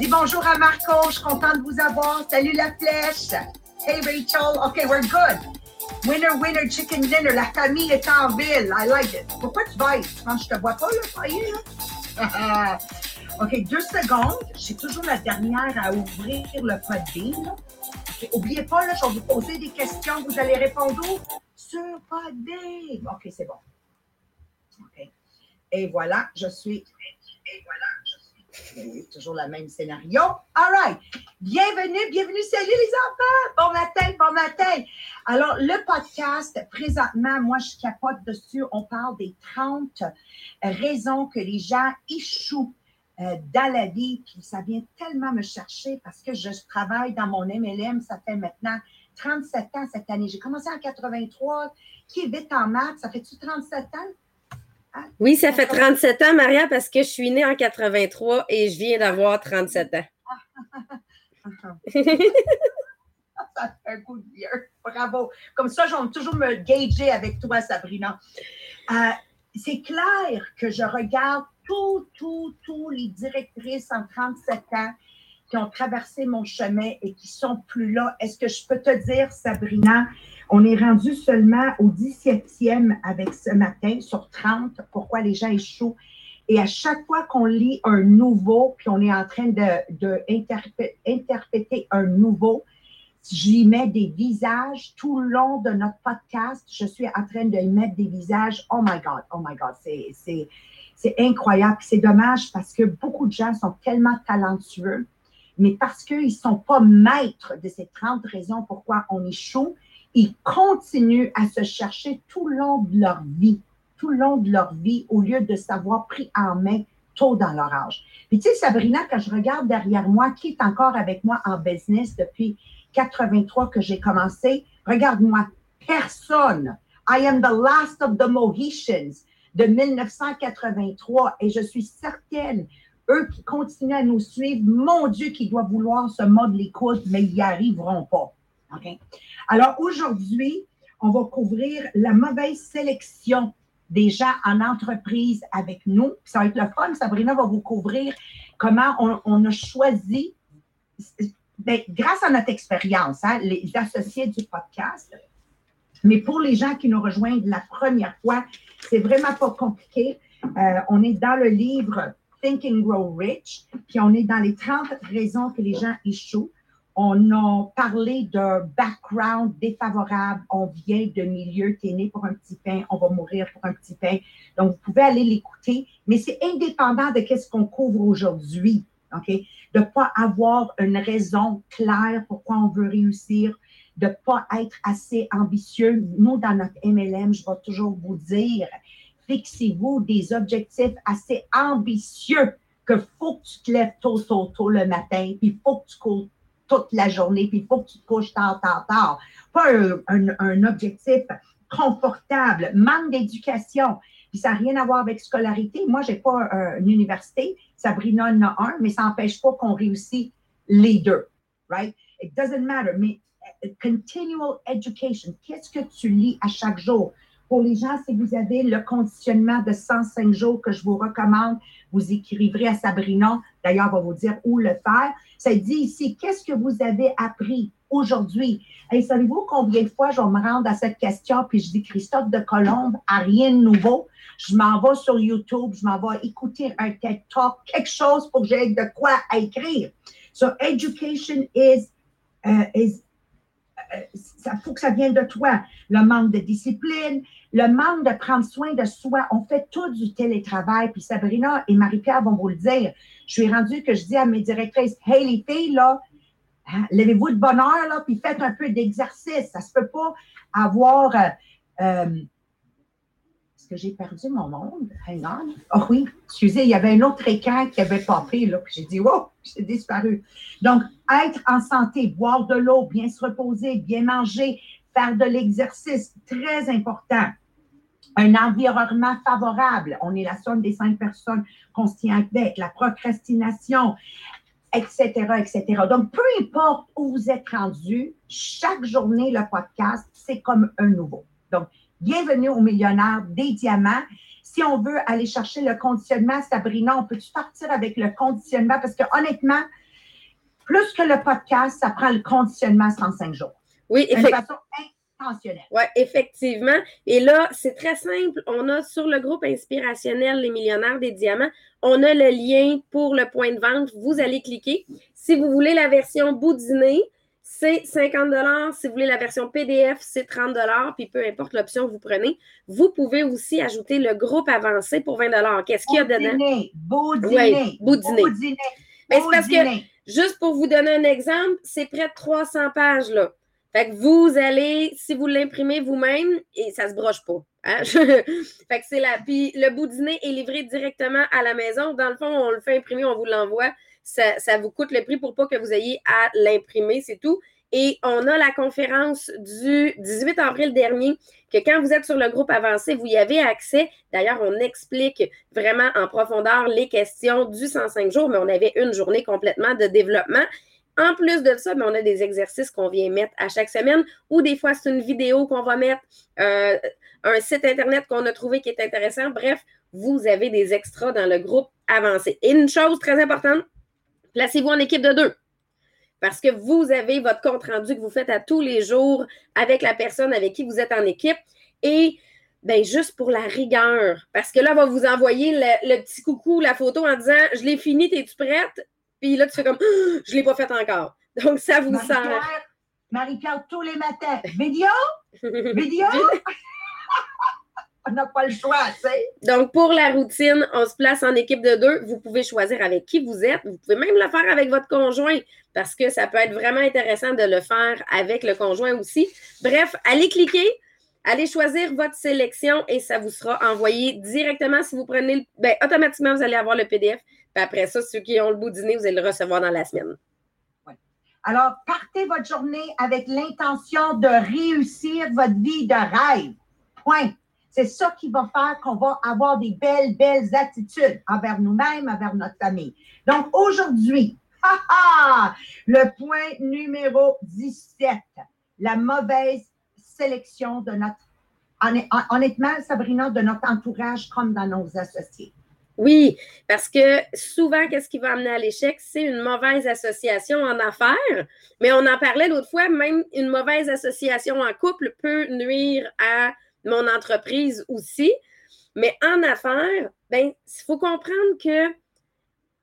Dis bonjour à Marco, je suis contente de vous avoir. Salut la flèche. Hey Rachel. OK, we're good. Winner, winner, chicken dinner. La famille est en ville. I like it. Pourquoi tu vas? Je je te vois pas, là, est, là? OK, deux secondes. J'ai toujours la dernière à ouvrir le Podbean. OK, oubliez pas, là, je vais vous poser des questions. Vous allez répondre sur Podbean. OK, c'est bon. OK. Et voilà, je suis. Et voilà, Toujours le même scénario. All right. Bienvenue, bienvenue. Salut les enfants. Bon matin, bon matin. Alors, le podcast, présentement, moi, je capote dessus. On parle des 30 raisons que les gens échouent euh, dans la vie. Puis ça vient tellement me chercher parce que je travaille dans mon MLM. Ça fait maintenant 37 ans cette année. J'ai commencé en 83. Qui est vite en maths? Ça fait-tu 37 ans? Oui, ça fait 37 ans, Maria, parce que je suis née en 83 et je viens d'avoir 37 ans. ça fait un coup de vieux. Bravo. Comme ça, je vais toujours me gager avec toi, Sabrina. Euh, c'est clair que je regarde tous, tous, tous les directrices en 37 ans qui ont traversé mon chemin et qui sont plus là. Est-ce que je peux te dire, Sabrina, on est rendu seulement au 17e avec ce matin sur 30, pourquoi les gens échouent? Et à chaque fois qu'on lit un nouveau, puis on est en train de, un nouveau, j'y mets des visages tout le long de notre podcast. Je suis en train de y mettre des visages. Oh my God, oh my God, c'est incroyable. C'est dommage parce que beaucoup de gens sont tellement talentueux, mais parce qu'ils ne sont pas maîtres de ces 30 raisons pourquoi on échoue, ils continuent à se chercher tout le long de leur vie, tout le long de leur vie, au lieu de savoir pris en main tôt dans leur âge. Puis tu sais, Sabrina, quand je regarde derrière moi, qui est encore avec moi en business depuis 83 que j'ai commencé, regarde-moi, personne. I am the last of the Mohicans de 1983 et je suis certaine, eux qui continuent à nous suivre, mon Dieu, qui doit vouloir ce mode l'écoute, mais ils n'y arriveront pas. Alors aujourd'hui, on va couvrir la mauvaise sélection des gens en entreprise avec nous. Ça va être le fun. Sabrina va vous couvrir comment on, a choisi, ben, grâce à notre expérience, hein, les associés du podcast, mais pour les gens qui nous rejoignent la première fois, c'est vraiment pas compliqué. Euh, on est dans le livre Think and Grow Rich, puis on est dans les 30 raisons que les gens échouent. On a parlé d'un background défavorable. On vient de milieu, t'es né pour un petit pain, on va mourir pour un petit pain. Donc, vous pouvez aller l'écouter, mais c'est indépendant de ce qu'on couvre aujourd'hui. OK? De ne pas avoir une raison claire pourquoi on veut réussir, de ne pas être assez ambitieux. Nous, dans notre MLM, je vais toujours vous dire, fixez-vous des objectifs assez ambitieux que faut que tu te lèves tôt, tôt, tôt le matin, puis faut que tu cours toute la journée, puis faut que tu te couches tard, tard, tard. Pas un, objectif confortable, manque d'éducation. Puis ça n'a rien à voir avec scolarité. Moi, je n'ai pas une université. Sabrina en a un, mais ça n'empêche pas qu'on réussit les deux. Right? It doesn't matter. Mais continual education. Qu'est-ce que tu lis à chaque jour? Pour les gens, si vous avez le conditionnement de 105 jours que je vous recommande, vous écrivrez à Sabrina. D'ailleurs, on va vous dire où le faire. Ça dit ici, qu'est-ce que vous avez appris aujourd'hui? Et savez-vous combien de fois je vais me rendre à cette question, puis je dis Christophe de Colombe, à rien de nouveau. Je m'en vais sur YouTube, je m'en vais écouter un TED Talk, quelque chose pour que j'aie de quoi écrire. So, education is, uh, is ça faut que ça vienne de toi. Le manque de discipline, le manque de prendre soin de soi. On fait tout du télétravail. Puis Sabrina et Marie-Pierre vont vous le dire. Je suis rendue que je dis à mes directrices, hey les filles, là, hein, levez-vous de bonne heure, là, puis faites un peu d'exercice. Ça se peut pas avoir euh, euh, que j'ai perdu mon monde? Oh oui, excusez, il y avait un autre écran qui avait popé, là, puis j'ai dit, wow, j'ai disparu. Donc, être en santé, boire de l'eau, bien se reposer, bien manger, faire de l'exercice, très important. Un environnement favorable. On est la somme des cinq personnes qu'on se tient avec, la procrastination, etc., etc. Donc, peu importe où vous êtes rendu, chaque journée, le podcast, c'est comme un nouveau. Donc, Bienvenue au millionnaire des diamants. Si on veut aller chercher le conditionnement, Sabrina, on peut-tu partir avec le conditionnement? Parce que honnêtement, plus que le podcast, ça prend le conditionnement 105 jours. Oui, De façon intentionnelle. Oui, effectivement. Et là, c'est très simple. On a sur le groupe inspirationnel Les Millionnaires des Diamants, on a le lien pour le point de vente. Vous allez cliquer. Si vous voulez la version boudiné, c'est 50 Si vous voulez la version PDF, c'est 30 Puis peu importe l'option que vous prenez, vous pouvez aussi ajouter le groupe avancé pour 20 Qu'est-ce qu'il y a dedans? Beau dîner. Oui, beau dîner. Beau dîner. C'est parce que, dîner. juste pour vous donner un exemple, c'est près de 300 pages, là. Fait que vous allez, si vous l'imprimez vous-même, et ça se broche pas. hein? fait que c'est là. Puis le bout dîner est livré directement à la maison. Dans le fond, on le fait imprimer, on vous l'envoie. Ça, vous coûte le prix pour pas que vous ayez à l'imprimer, c'est tout. Et on a la conférence du 18 avril dernier, que quand vous êtes sur le groupe avancé, vous y avez accès. D'ailleurs, on explique vraiment en profondeur les questions du 105 jours, mais on avait une journée complètement de développement. En plus de ça, ben, on a des exercices qu'on vient mettre à chaque semaine ou des fois, c'est une vidéo qu'on va mettre, euh, un site Internet qu'on a trouvé qui est intéressant. Bref, vous avez des extras dans le groupe avancé. Et une chose très importante, placez-vous en équipe de deux. Parce que vous avez votre compte rendu que vous faites à tous les jours avec la personne avec qui vous êtes en équipe. Et ben juste pour la rigueur. Parce que là, on va vous envoyer le, le petit coucou, la photo en disant Je l'ai fini, es-tu prête? Puis là, tu fais comme Je ne l'ai pas fait encore. Donc, ça vous sert. Marie-Pierre, tous les matins. Vidéo? Vidéo? On n'a pas le choix, tu sais. Donc, pour la routine, on se place en équipe de deux. Vous pouvez choisir avec qui vous êtes. Vous pouvez même le faire avec votre conjoint parce que ça peut être vraiment intéressant de le faire avec le conjoint aussi. Bref, allez cliquer, allez choisir votre sélection et ça vous sera envoyé directement. Si vous prenez le. Ben, automatiquement, vous allez avoir le PDF. Puis après ça, ceux qui ont le bout dîner, vous allez le recevoir dans la semaine. Alors, partez votre journée avec l'intention de réussir votre vie de rêve. Point. C'est ça qui va faire qu'on va avoir des belles, belles attitudes envers nous-mêmes, envers notre famille. Donc, aujourd'hui, le point numéro 17, la mauvaise sélection de notre, honn- honnêtement, Sabrina, de notre entourage comme dans nos associés. Oui, parce que souvent, qu'est-ce qui va amener à l'échec? C'est une mauvaise association en affaires. Mais on en parlait l'autre fois, même une mauvaise association en couple peut nuire à mon entreprise aussi. Mais en affaires, ben, il faut comprendre que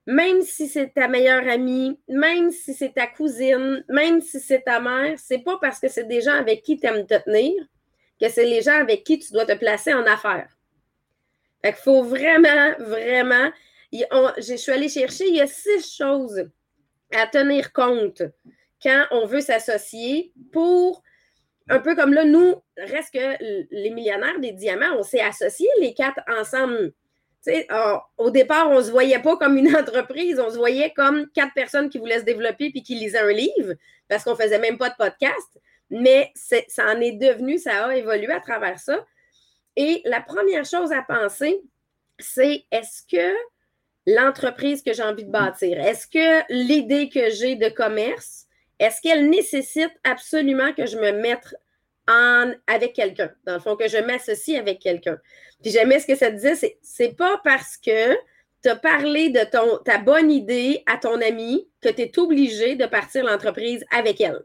même si c'est ta meilleure amie, même si c'est ta cousine, même si c'est ta mère, c'est pas parce que c'est des gens avec qui tu aimes te tenir que c'est les gens avec qui tu dois te placer en affaires. Fait qu'il faut vraiment, vraiment. je suis allée chercher, il y a six choses à tenir compte quand on veut s'associer pour, un peu comme là, nous, reste que les millionnaires des diamants, on s'est associés les quatre ensemble. Au départ, on ne se voyait pas comme une entreprise, on se voyait comme quatre personnes qui voulaient se développer puis qui lisaient un livre parce qu'on ne faisait même pas de podcast. Mais ça en est devenu, ça a évolué à travers ça. Et la première chose à penser, c'est est-ce que l'entreprise que j'ai envie de bâtir, est-ce que l'idée que j'ai de commerce, est-ce qu'elle nécessite absolument que je me mette en, avec quelqu'un, dans le fond, que je m'associe avec quelqu'un. Puis j'aimais ce que ça disait, c'est, c'est pas parce que tu as parlé de ta bonne idée à ton ami que tu es obligé de partir l'entreprise avec elle.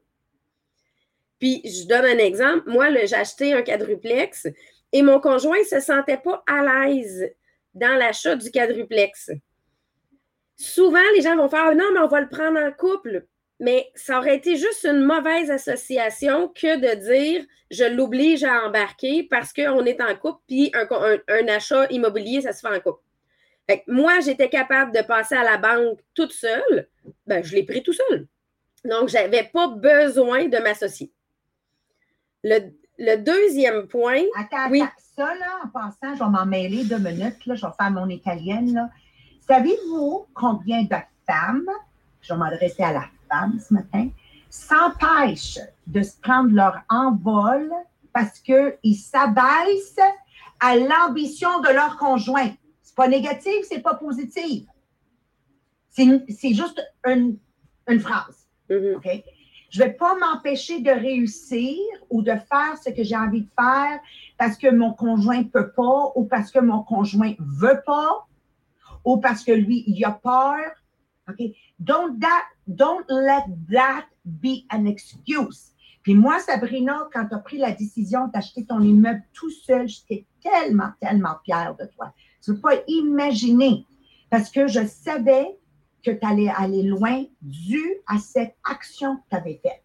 Puis je donne un exemple. Moi, j'ai acheté un quadruplex et mon conjoint ne se sentait pas à l'aise dans l'achat du quadruplex. Souvent, les gens vont faire non, mais on va le prendre en couple. Mais ça aurait été juste une mauvaise association que de dire je l'oblige à embarquer parce qu'on est en couple, puis un, un- un achat immobilier, ça se fait en couple. Fait que moi, j'étais capable de passer à la banque toute seule. Ben, je l'ai pris tout seul. Donc, je n'avais pas besoin de m'associer. Le, le deuxième point, Attends, Oui. attends. Ça, là, en passant, je vais m'en mêler deux minutes. Là, je vais faire mon italienne. Savez-vous combien de femmes, je vais m'adresser à la ce matin, s'empêchent de se prendre leur envol parce qu'ils s'abaissent à l'ambition de leur conjoint? C'est pas négatif, c'est pas positif. C'est c'est juste une, une phrase. OK? Je ne vais pas m'empêcher de réussir ou de faire ce que j'ai envie de faire parce que mon conjoint ne peut pas ou parce que mon conjoint ne veut pas ou parce que lui, il a peur. OK? Don't, that, don't let that be an excuse. Puis moi, Sabrina, quand tu as pris la décision d'acheter ton immeuble tout seul, j'étais tellement, tellement fière de toi. Tu ne peux pas imaginer parce que je savais que tu allais aller loin dû à cette action que tu avais faite.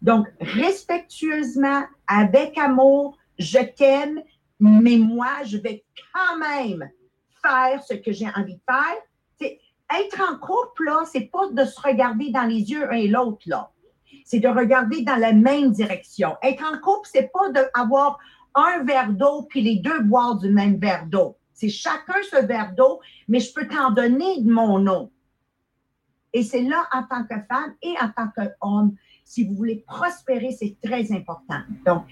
Donc, respectueusement, avec amour, je t'aime, mais moi, je vais quand même faire ce que j'ai envie de faire. Être en couple, là, c'est pas de se regarder dans les yeux un et l'autre. C'est de regarder dans la même direction. Être en couple, c'est pas d'avoir un verre d'eau puis les deux boire du même verre d'eau. C'est chacun ce verre d'eau, mais je peux t'en donner de mon eau. Et c'est là, en tant que femme et en tant qu'homme, si vous voulez prospérer, c'est très important. Donc,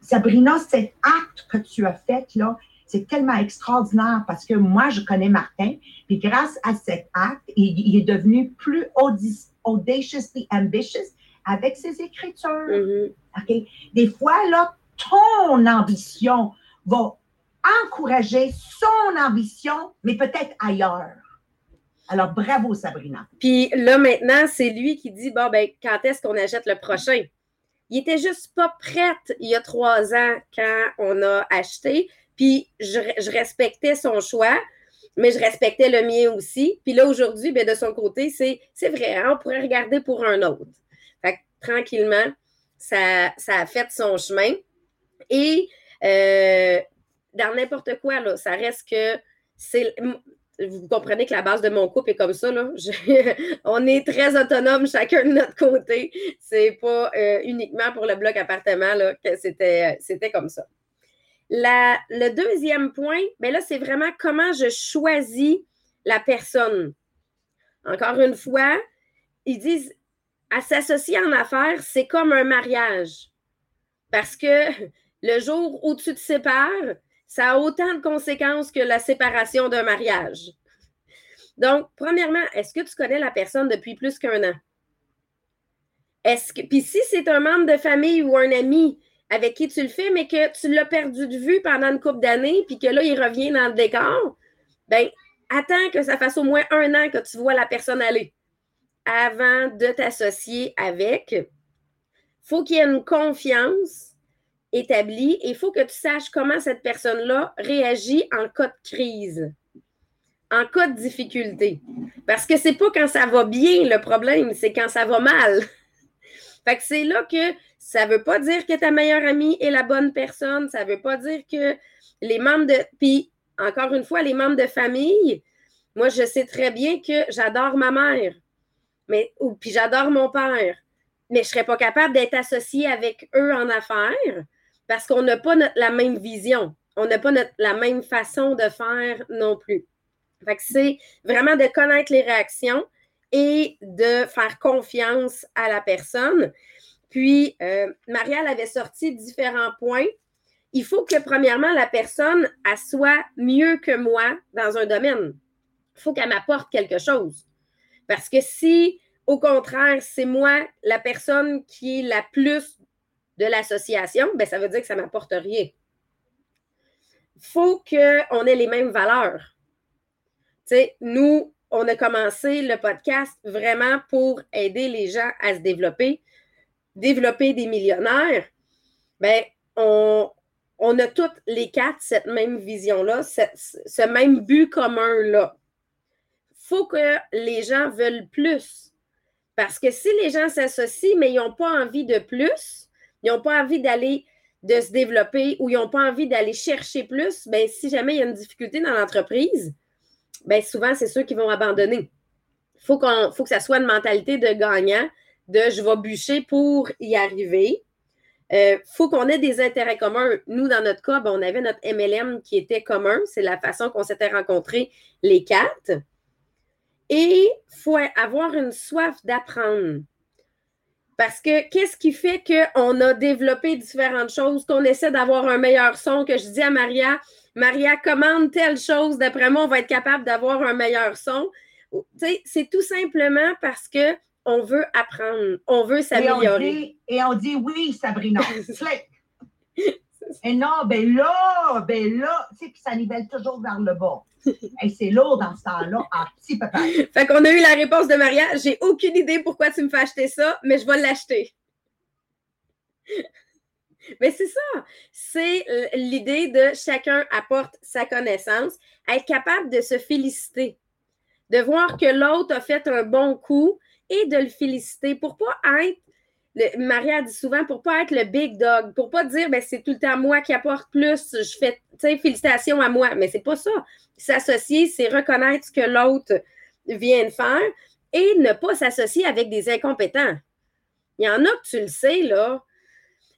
Sabrina, cet acte que tu as fait, là, c'est tellement extraordinaire parce que moi, je connais Martin, puis grâce à cet acte, il, est devenu plus audaciously ambitious avec ses écritures. Mm-hmm. Des fois, là, ton ambition va encourager son ambition, mais peut-être ailleurs. Alors, bravo, Sabrina. Puis là, maintenant, c'est lui qui dit Bon, ben, quand est-ce qu'on achète le prochain? Il était juste pas prête il y a trois ans quand on a acheté. Puis je, respectais son choix, mais je respectais le mien aussi. Puis là, aujourd'hui, ben, de son côté, c'est, vrai, hein, on pourrait regarder pour un autre. Fait que, tranquillement, ça, ça a fait son chemin. Et euh, dans n'importe quoi, là, ça reste que c'est. Vous comprenez que la base de mon couple est comme ça. Là. on est très autonome chacun de notre côté. C'est pas euh, uniquement pour le bloc appartement là, que c'était, c'était comme ça. Le deuxième point, ben là, c'est vraiment comment je choisis la personne. Encore une fois, ils disent à s'associer en affaires, c'est comme un mariage. Parce que le jour où tu te sépares, ça a autant de conséquences que la séparation d'un mariage. Donc, premièrement, est-ce que tu connais la personne depuis plus qu'un an? Est-ce que, puis si c'est un membre de famille ou un ami avec qui tu le fais, mais que tu l'as perdu de vue pendant une couple d'années, puis que là, il revient dans le décor, ben attends que ça fasse au moins un an que tu vois la personne aller avant de t'associer avec. Il faut qu'il y ait une confiance établi et il faut que tu saches comment cette personne-là réagit en cas de crise, en cas de difficulté. Parce que c'est pas quand ça va bien le problème, c'est quand ça va mal. Fait que c'est là que ça veut pas dire que ta meilleure amie est la bonne personne, ça veut pas dire que les membres de puis encore une fois les membres de famille, moi je sais très bien que j'adore ma mère. Mais ou puis j'adore mon père mais je serais pas capable d'être associée avec eux en affaires parce qu'on n'a pas la même vision. On n'a pas la même façon de faire non plus. Fait que c'est vraiment de connaître les réactions et de faire confiance à la personne. Puis, euh, Marielle avait sorti différents points. Il faut que, premièrement, la personne elle soit mieux que moi dans un domaine. Il faut qu'elle m'apporte quelque chose. Parce que si, au contraire, c'est moi la personne qui est la plus de l'association, ben, ça veut dire que ça ne m'apporte rien. Il faut qu'on ait les mêmes valeurs. sais, nous, on a commencé le podcast vraiment pour aider les gens à se développer, développer des millionnaires. Ben, on, a toutes les quatre cette même vision-là, ce, même but commun-là. Il faut que les gens veulent plus. Parce que si les gens s'associent, mais ils n'ont pas envie de plus, ils n'ont pas envie d'aller de se développer ou ils n'ont pas envie d'aller chercher plus, ben, si jamais il y a une difficulté dans l'entreprise, ben, souvent, c'est ceux qui vont abandonner. Il faut, faut que ça soit une mentalité de gagnant, de je vais bûcher pour y arriver. Il euh, faut qu'on ait des intérêts communs. Nous, dans notre cas, ben, on avait notre MLM qui était commun. C'est la façon qu'on s'était rencontrés les quatre. Et il faut avoir une soif d'apprendre. Parce que qu'est-ce qui fait qu'on a développé différentes choses, qu'on essaie d'avoir un meilleur son, que je dis à Maria, Maria, commande telle chose, d'après moi, on va être capable d'avoir un meilleur son. C'est tout simplement parce que on veut apprendre, on veut s'améliorer. Et, on dit oui, Sabrina. Et non, ben là, ben là, tu sais, puis ça nivelle toujours vers le bas. Et c'est lourd dans ce temps-là, en petit papa. Fait qu'on a eu la réponse de Maria. J'ai aucune idée pourquoi tu me fais acheter ça, mais je vais l'acheter. Mais c'est ça. C'est l'idée de chacun apporte sa connaissance, être capable de se féliciter, de voir que l'autre a fait un bon coup et de le féliciter pour pas être Maria dit souvent pour pas être le big dog, pour pas dire ben, c'est tout le temps moi qui apporte plus, je fais félicitations à moi, mais c'est pas ça. S'associer, c'est reconnaître ce que l'autre vient de faire et ne pas s'associer avec des incompétents. Il y en a que tu le sais, là.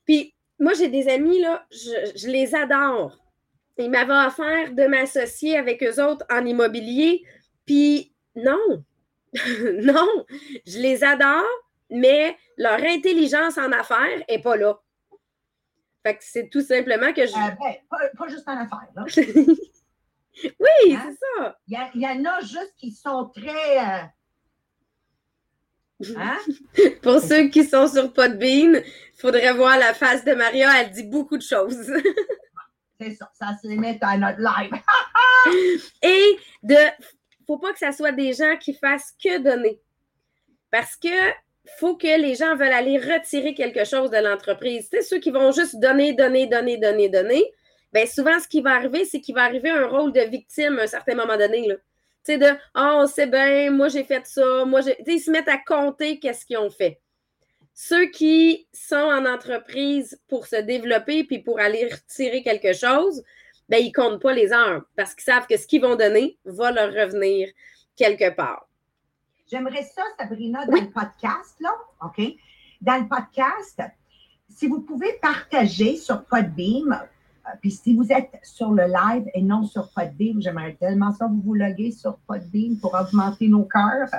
Puis moi, j'ai des amis, là, je, les adore. Ils m'avaient offert de m'associer avec eux autres en immobilier, puis non, non, je les adore, mais leur intelligence en affaires n'est pas là. Fait que c'est tout simplement que je. Euh, ben, pas, juste en affaires, là. oui, hein? c'est ça. Il y, en a juste qui sont très. Euh, hein? Pour ceux qui sont sur Podbean, il faudrait voir la face de Maria. Elle dit beaucoup de choses. c'est ça. Ça se met à notre live. Et de. Faut pas que ça soit des gens qui fassent que donner. Parce que faut que les gens veulent aller retirer quelque chose de l'entreprise. C'est ceux qui vont juste donner, donner, donner, donner, donner. Bien, souvent, ce qui va arriver, c'est qu'il va arriver un rôle de victime à un certain moment donné. Tu sais, de Oh, c'est bien, moi j'ai fait ça, moi j'ai. ils se mettent à compter qu'est-ce qu'ils ont fait. Ceux qui sont en entreprise pour se développer puis pour aller retirer quelque chose, ben, ils ne comptent pas les heures parce qu'ils savent que ce qu'ils vont donner va leur revenir quelque part. J'aimerais ça, Sabrina, dans le podcast, là, OK? Dans le podcast, si vous pouvez partager sur Podbeam puis si vous êtes sur le live et non sur Podbeam, j'aimerais tellement ça vous vous loguer sur Podbeam pour augmenter nos cœurs.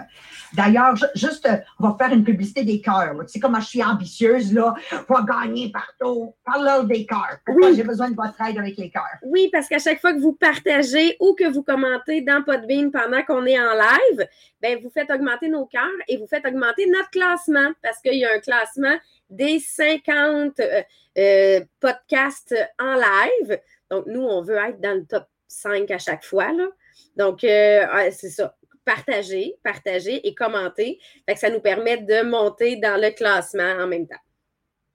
D'ailleurs, juste, on va faire une publicité des cœurs. Tu sais comment je suis ambitieuse, là, pour gagner partout. Parle des cœurs. Pourquoi j'ai besoin de votre aide avec les cœurs? Oui, parce qu'à chaque fois que vous partagez ou que vous commentez dans Podbeam pendant qu'on est en live, ben vous faites augmenter nos cœurs et vous faites augmenter notre classement parce qu'il y a un classement des 50 euh, euh, podcasts en live. Donc, nous, on veut être dans le top 5 à chaque fois. Là. Donc, euh, c'est ça. Partager, partager et commenter. ça nous permet de monter dans le classement en même temps.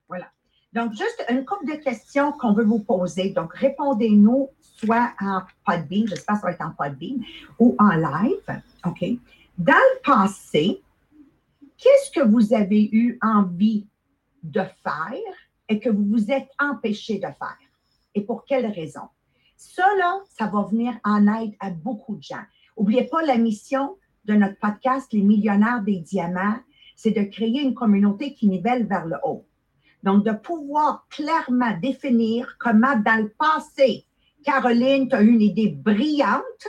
Voilà. Donc, juste une couple de questions qu'on veut vous poser. Donc, répondez-nous soit en Podbean, j'espère que ça va être en Podbean, ou en live. OK? Dans le passé, qu'est-ce que vous avez eu envie de faire et que vous vous êtes empêché de faire. Et pour quelle raison? Cela, ça va venir en aide à beaucoup de gens. N'oubliez pas la mission de notre podcast Les millionnaires des diamants, c'est de créer une communauté qui nivelle vers le haut. Donc, de pouvoir clairement définir comment dans le passé, Caroline, tu as eu une idée brillante,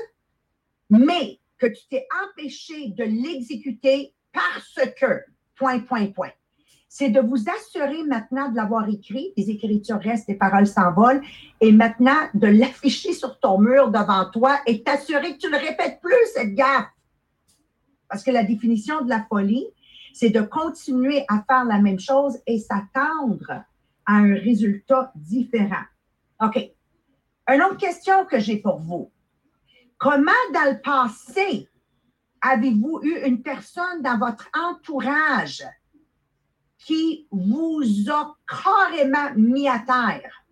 mais que tu t'es empêché de l'exécuter parce que, point, point, point c'est de vous assurer maintenant de l'avoir écrit, les écritures restent, les paroles s'envolent, et maintenant de l'afficher sur ton mur devant toi et t'assurer que tu ne répètes plus, cette gaffe. Parce que la définition de la folie, c'est de continuer à faire la même chose et s'attendre à un résultat différent. OK. Une autre question que j'ai pour vous. Comment dans le passé avez-vous eu une personne dans votre entourage qui vous a carrément mis à terre.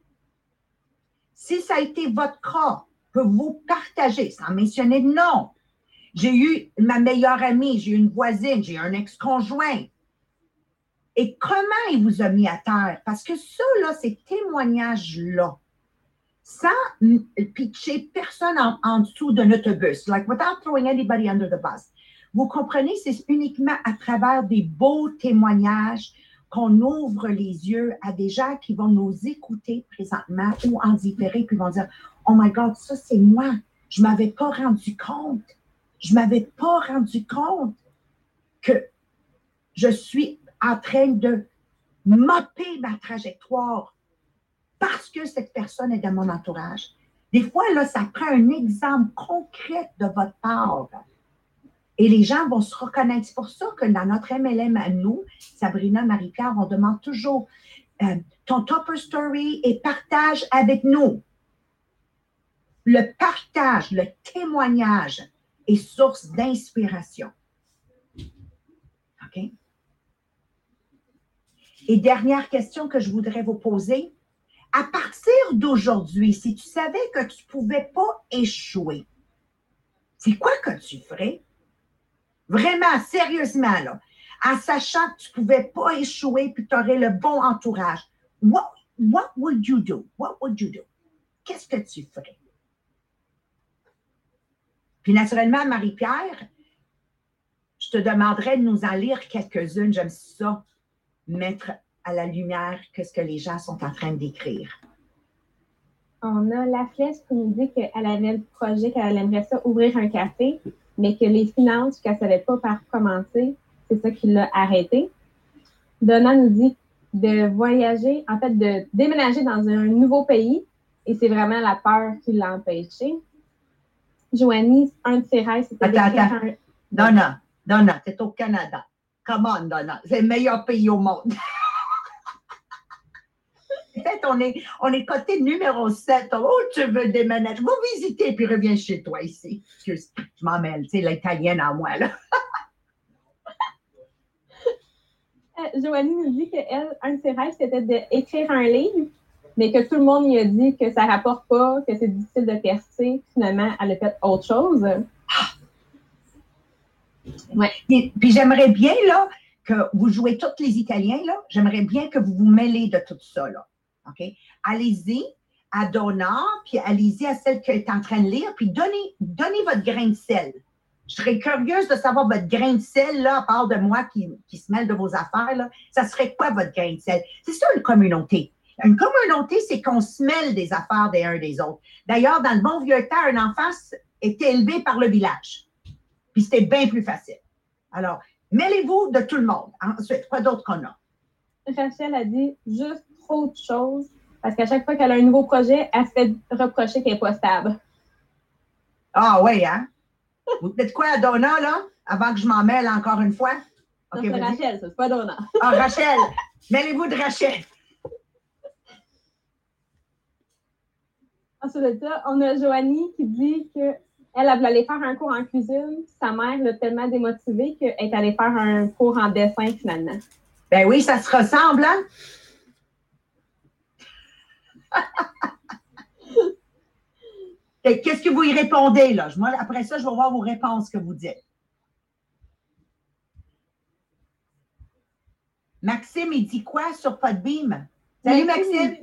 Si ça a été votre cas, pouvez-vous partager, sans mentionner de nom. J'ai eu ma meilleure amie, j'ai eu une voisine, j'ai un ex-conjoint. Et comment il vous a mis à terre? Parce que ça, là, ces témoignages-là, sans pitcher personne en, en dessous d'un autobus, like without throwing anybody under the bus. Vous comprenez, c'est uniquement à travers des beaux témoignages qu'on ouvre les yeux à des gens qui vont nous écouter présentement ou en différé, puis vont dire Oh my God, ça c'est moi. Je ne m'avais pas rendu compte. Je ne m'avais pas rendu compte que je suis en train de mapper ma trajectoire parce que cette personne est dans mon entourage. Des fois, là, ça prend un exemple concret de votre part et les gens vont se reconnaître. C'est pour ça que dans notre MLM à nous, Sabrina, Marie-Pierre, on demande toujours euh, ton topper story et partage avec nous. Le partage, le témoignage est source d'inspiration. OK? Et dernière question que je voudrais vous poser. À partir d'aujourd'hui, si tu savais que tu ne pouvais pas échouer, c'est quoi que tu ferais? Vraiment, sérieusement, là, en sachant que tu ne pouvais pas échouer puis que tu aurais le bon entourage, what, what would you do? What would you do? Qu'est-ce que tu ferais? Puis naturellement, Marie-Pierre, je te demanderais de nous en lire quelques-unes. J'aime ça, mettre à la lumière que ce que les gens sont en train d'écrire. On a la flèche qui nous dit qu'elle avait le projet, qu'elle aimerait ça ouvrir un café, mais que les finances, qu'elle ne savait pas par commencer, c'est ça qui l'a arrêté. Donna nous dit de voyager, en fait, de déménager dans un nouveau pays, et c'est vraiment la peur qui l'a empêché. Joanie, un de ses rêves, c'était Attends, attends. Donna, Donna, c'est au Canada. Come on, Donna. C'est le meilleur pays au monde. Peut-être on est, on est côté numéro 7. Oh, tu veux déménager. Va visiter, puis reviens chez toi ici. Excuse, je m'en mêle, c'est l'italienne en moi, là. Euh, Joanie nous dit qu'elle, un de ses rêves, c'était d'écrire un livre, mais que tout le monde lui a dit que ça ne rapporte pas, que c'est difficile de percer. Finalement, elle a fait autre chose. Ouais. Puis, j'aimerais bien là, que vous jouez tous les Italiens, là, j'aimerais bien que vous vous mêlez de tout ça. Là. Allez-y à Donna, puis allez-y à celle qui est en train de lire, puis donnez, donnez votre grain de sel. Je serais curieuse de savoir votre grain de sel, là, à part de moi qui, qui se mêle de vos affaires, là. Ça serait quoi votre grain de sel? C'est ça une communauté. Une communauté, c'est qu'on se mêle des affaires des uns des autres. D'ailleurs, dans le bon vieux temps, un enfant était élevé par le village. Puis c'était bien plus facile. Alors, mêlez-vous de tout le monde. Ensuite, quoi d'autre qu'on a? Rachel a dit juste trop de choses parce qu'à chaque fois qu'elle a un nouveau projet, elle se fait reprocher qu'elle n'est pas stable. Ah oui, hein? Vous dites quoi à Donna, là, avant que je m'en mêle encore une fois? c'est Rachel, c'est pas Donna. Ah, Rachel! Mêlez-vous de Rachel. Ensuite de ça, on a Joanie qui dit que elle, elle voulait aller faire un cours en cuisine. Sa mère l'a tellement démotivée qu'elle est allée faire un cours en dessin finalement. Ben oui, ça se ressemble, hein? Qu'est-ce que vous y répondez, là? Moi, après ça, je vais voir vos réponses que vous dites. Maxime, il dit quoi sur Podbeam? Salut, Maxime.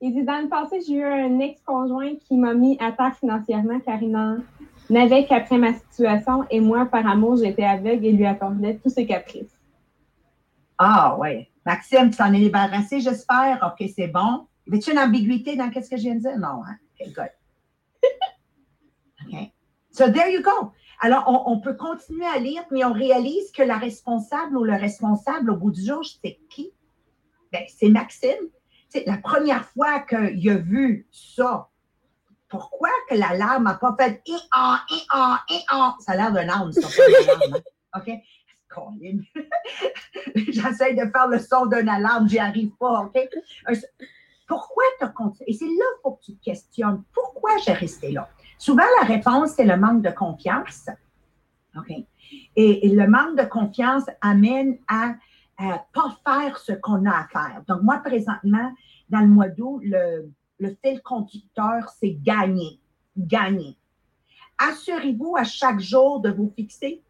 Il dit Dans le passé, j'ai eu un ex-conjoint qui m'a mis à terre financièrement car il n'avait qu'après ma situation et moi, par amour, j'étais aveugle et lui accordais tous ses caprices. Ah, oui. Maxime, tu t'en es débarrassé, j'espère. OK, c'est bon. Y a-tu une ambiguïté dans ce que je viens de dire? Non, hein? OK, good. OK. So, there you go. Alors, on, on, peut continuer à lire, mais on réalise que la responsable ou le responsable, au bout du jour, c'est qui? Ben, c'est Maxime la première fois qu'il a vu ça, pourquoi que l'alarme n'a pas fait et en, et en, et en? Ça a l'air d'un âne, ça, pas hein? OK? J'essaie de faire le son d'une alarme, j'y arrive pas, OK? Et c'est là qu'il faut que tu te questionnes. Pourquoi j'ai resté là? Souvent, la réponse, c'est le manque de confiance. Et le manque de confiance amène à à pas faire ce qu'on a à faire. Donc, moi, présentement, dans le mois d'août, le, le fil conducteur, c'est gagner. Gagner. Assurez-vous à chaque jour de vous fixer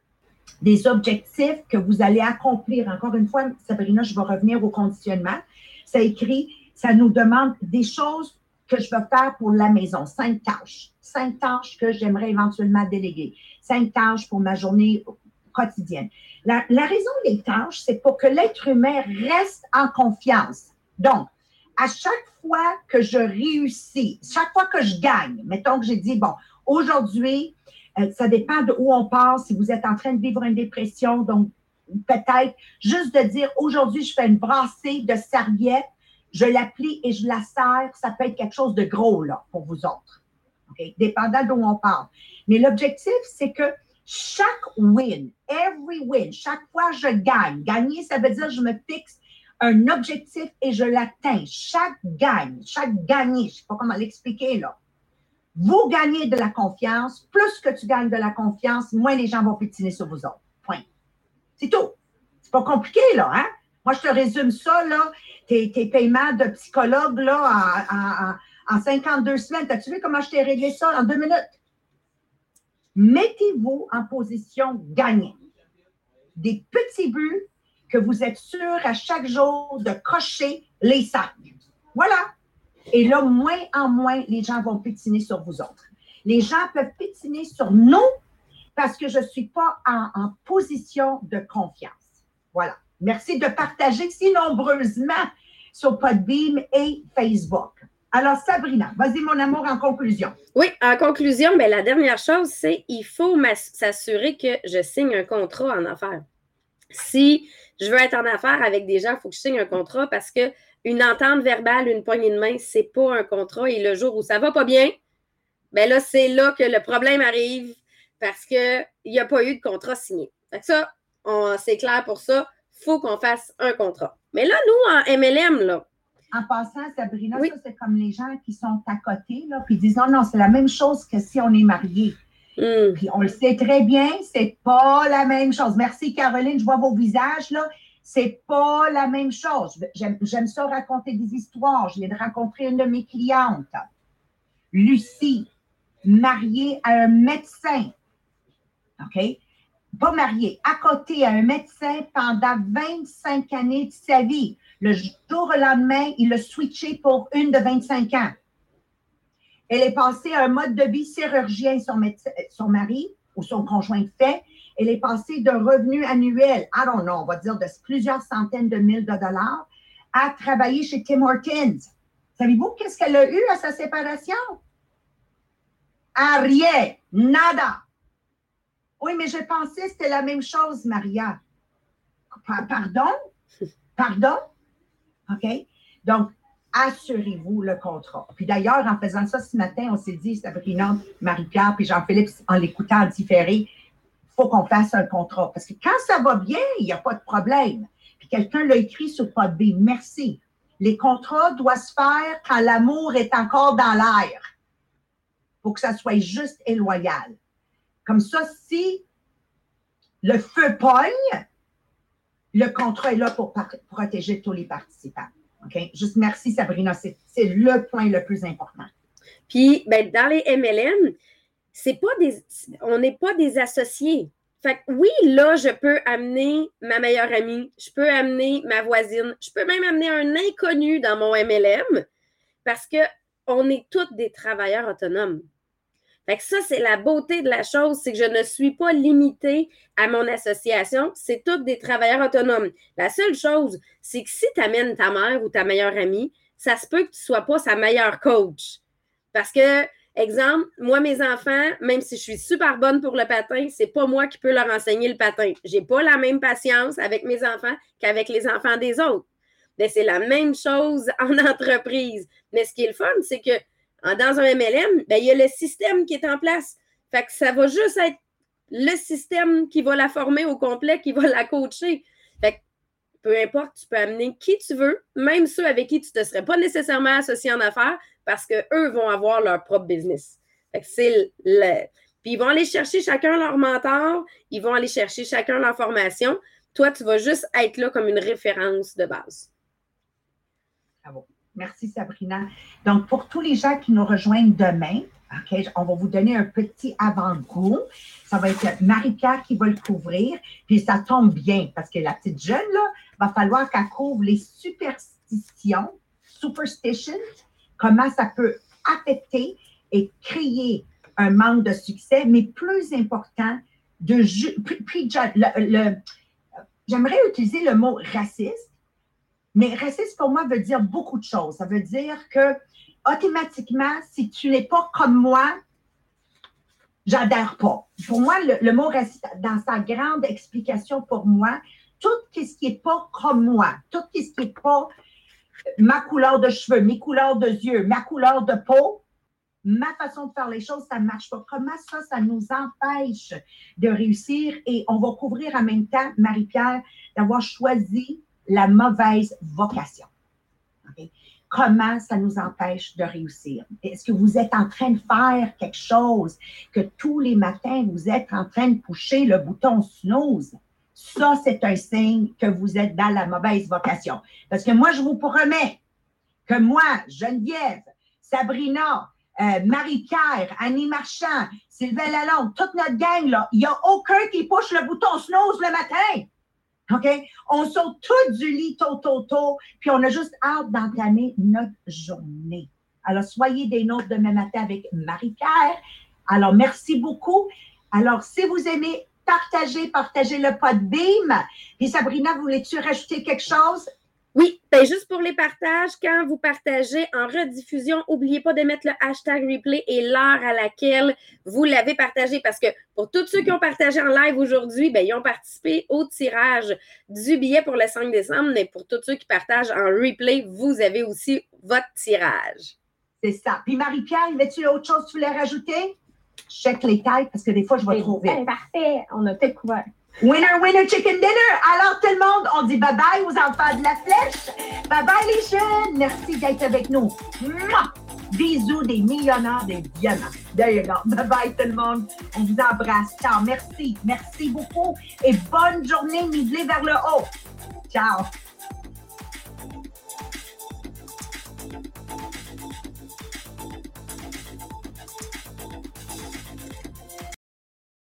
des objectifs que vous allez accomplir. Encore une fois, Sabrina, je vais revenir au conditionnement. Ça écrit, ça nous demande des choses que je veux faire pour la maison. Cinq tâches. Cinq tâches que j'aimerais éventuellement déléguer. Cinq tâches pour ma journée quotidienne. La, raison des tâches, c'est pour que l'être humain reste en confiance. Donc, à chaque fois que je réussis, chaque fois que je gagne, mettons que j'ai dit, bon, aujourd'hui, euh, ça dépend de où on passe, si vous êtes en train de vivre une dépression, donc peut-être juste de dire, aujourd'hui, je fais une brassée de serviettes, je la plie et je la serre, ça peut être quelque chose de gros, là, pour vous autres. Okay? Dépendant d'où on parle. Mais l'objectif, c'est que chaque win, every win, chaque fois je gagne. Gagner, ça veut dire je me fixe un objectif et je l'atteins. Chaque gagne, chaque gagné, je ne sais pas comment l'expliquer là. Vous gagnez de la confiance. Plus que tu gagnes de la confiance, moins les gens vont pétiner sur vous autres. Point. C'est tout. C'est pas compliqué, là, hein? Moi, je te résume ça, là. Tes, paiements de psychologue, là, en, en 52 semaines. As-tu vu comment je t'ai réglé ça en deux minutes? Mettez-vous en position gagnante. Des petits buts que vous êtes sûr à chaque jour de cocher les sacs. Voilà. Et là, moins en moins, les gens vont pétiner sur vous autres. Les gens peuvent pétiner sur nous parce que je ne suis pas en, position de confiance. Voilà. Merci de partager si nombreusement sur Podbeam et Facebook. Alors, Sabrina, vas-y, mon amour, en conclusion. Oui, en conclusion, mais la dernière chose, c'est il faut s'assurer que je signe un contrat en affaires. Si je veux être en affaires avec des gens, il faut que je signe un contrat parce que une entente verbale, une poignée de main, c'est pas un contrat. Et le jour où ça va pas bien, ben là, c'est là que le problème arrive parce qu'il n'y a pas eu de contrat signé. Fait ça, c'est clair pour ça. Il faut qu'on fasse un contrat. Mais là, nous, en MLM, là. En passant, Sabrina, ça, c'est comme les gens qui sont à côté, là, puis disent non, non, c'est la même chose que si on est marié. Hmm. Puis on le sait très bien, c'est pas la même chose. Merci, Caroline, je vois vos visages, là. C'est pas la même chose. J'aime ça raconter des histoires. Je viens de rencontrer une de mes clientes, Lucie, mariée à un médecin. OK? Pas mariée, à côté à un médecin pendant 25 années de sa vie. Le jour au lendemain, il a switché pour une de 25 ans. Elle est passée à un mode de vie chirurgien, son, mari ou son conjoint fait, elle est passée d'un revenu annuel, I don't know, on va dire de plusieurs centaines de mille de dollars, à travailler chez Tim Hortons. Savez-vous qu'est-ce qu'elle a eu à sa séparation? À rien, nada. Oui, mais je pensais que c'était la même chose, Maria. Pardon? Pardon? OK? Donc, assurez-vous le contrat. Puis d'ailleurs, en faisant ça ce matin, on s'est dit, Sabrina, Marie-Pierre, puis Jean-Philippe, en l'écoutant en différé, faut qu'on fasse un contrat. Parce que quand ça va bien, il n'y a pas de problème. Puis quelqu'un l'a écrit sur Podbean. Merci. Les contrats doivent se faire quand l'amour est encore dans l'air. Pour que ça soit juste et loyal. Comme ça, si le feu pogne, le contrat est là pour protéger tous les participants. OK? Juste merci, Sabrina. C'est le point le plus important. Puis, ben, dans les MLM, c'est pas des, on n'est pas des associés. Fait que oui, là, je peux amener ma meilleure amie, je peux amener ma voisine, je peux même amener un inconnu dans mon MLM parce qu'on est tous des travailleurs autonomes. Fait que ça, c'est la beauté de la chose, c'est que je ne suis pas limitée à mon association, c'est tous des travailleurs autonomes. La seule chose, c'est que si tu amènes ta mère ou ta meilleure amie, ça se peut que tu ne sois pas sa meilleure coach. Parce que Exemple, moi, mes enfants, même si je suis super bonne pour le patin, c'est pas moi qui peux leur enseigner le patin. J'ai pas la même patience avec mes enfants qu'avec les enfants des autres. Mais c'est la même chose en entreprise. Mais ce qui est le fun, c'est que dans un MLM, ben, il y a le système qui est en place. Fait que ça va juste être le système qui va la former au complet, qui va la coacher. Fait que peu importe, tu peux amener qui tu veux, même ceux avec qui tu ne te serais pas nécessairement associé en affaires, parce qu'eux vont avoir leur propre business. c'est le... Puis ils vont aller chercher chacun leur mentor, ils vont aller chercher chacun leur formation. Toi, tu vas juste être là comme une référence de base. Bravo. Merci, Sabrina. Donc, pour tous les gens qui nous rejoignent demain, on va vous donner un petit avant-goût. Ça va être Marie-Pierre qui va le couvrir. Puis ça tombe bien parce que la petite jeune, là, va falloir qu'elle couvre les superstitions, superstitions, comment ça peut affecter et créer un manque de succès, mais plus important, puis, j'aimerais utiliser le mot raciste, mais raciste pour moi veut dire beaucoup de choses. Ça veut dire que automatiquement, si tu n'es pas comme moi, j'adhère pas. Pour moi, le, mot raciste, dans sa grande explication pour moi, tout ce qui n'est pas comme moi, tout ce qui n'est pas ma couleur de cheveux, mes couleurs de yeux, ma couleur de peau, ma façon de faire les choses, ça ne marche pas. Comment ça, ça nous empêche de réussir? Et on va couvrir en même temps, Marie-Pierre, d'avoir choisi la mauvaise vocation. Comment ça nous empêche de réussir? Est-ce que vous êtes en train de faire quelque chose que tous les matins, vous êtes en train de toucher le bouton snooze? Ça, c'est un signe que vous êtes dans la mauvaise vocation. Parce que moi, je vous promets que moi, Geneviève, Sabrina, euh, Marie-Pierre, Annie Marchand, Sylvain Lalonde, toute notre gang, il n'y a aucun qui push le bouton snooze le matin. OK? On saute tout du lit tôt, tôt, tôt, puis on a juste hâte d'entamer notre journée. Alors, soyez des nôtres demain matin avec Marie-Pierre. Alors, merci beaucoup. Alors, si vous aimez partager, partager le pod Beam. Et Sabrina, voulais-tu rajouter quelque chose? Oui, ben juste pour les partages, quand vous partagez en rediffusion, n'oubliez pas de mettre le hashtag replay et l'heure à laquelle vous l'avez partagé parce que pour tous ceux qui ont partagé en live aujourd'hui, ben, ils ont participé au tirage du billet pour le 5 décembre, mais pour tous ceux qui partagent en replay, vous avez aussi votre tirage. C'est ça. Puis Marie-Pierre, y avait-tu autre chose que tu voulais rajouter? Check les tailles parce que des fois, je vais trouver. parfait, on a tout couvert. Winner, winner, chicken dinner. Alors, tout le monde, on dit bye bye aux enfants de la flèche. Bye bye, les jeunes. Merci d'être avec nous. Bisous des millionnaires des diamants. There you go. Bye bye, tout le monde. On vous embrasse. Ciao. Merci. Merci beaucoup. Et bonne journée nivelée vers le haut. Ciao.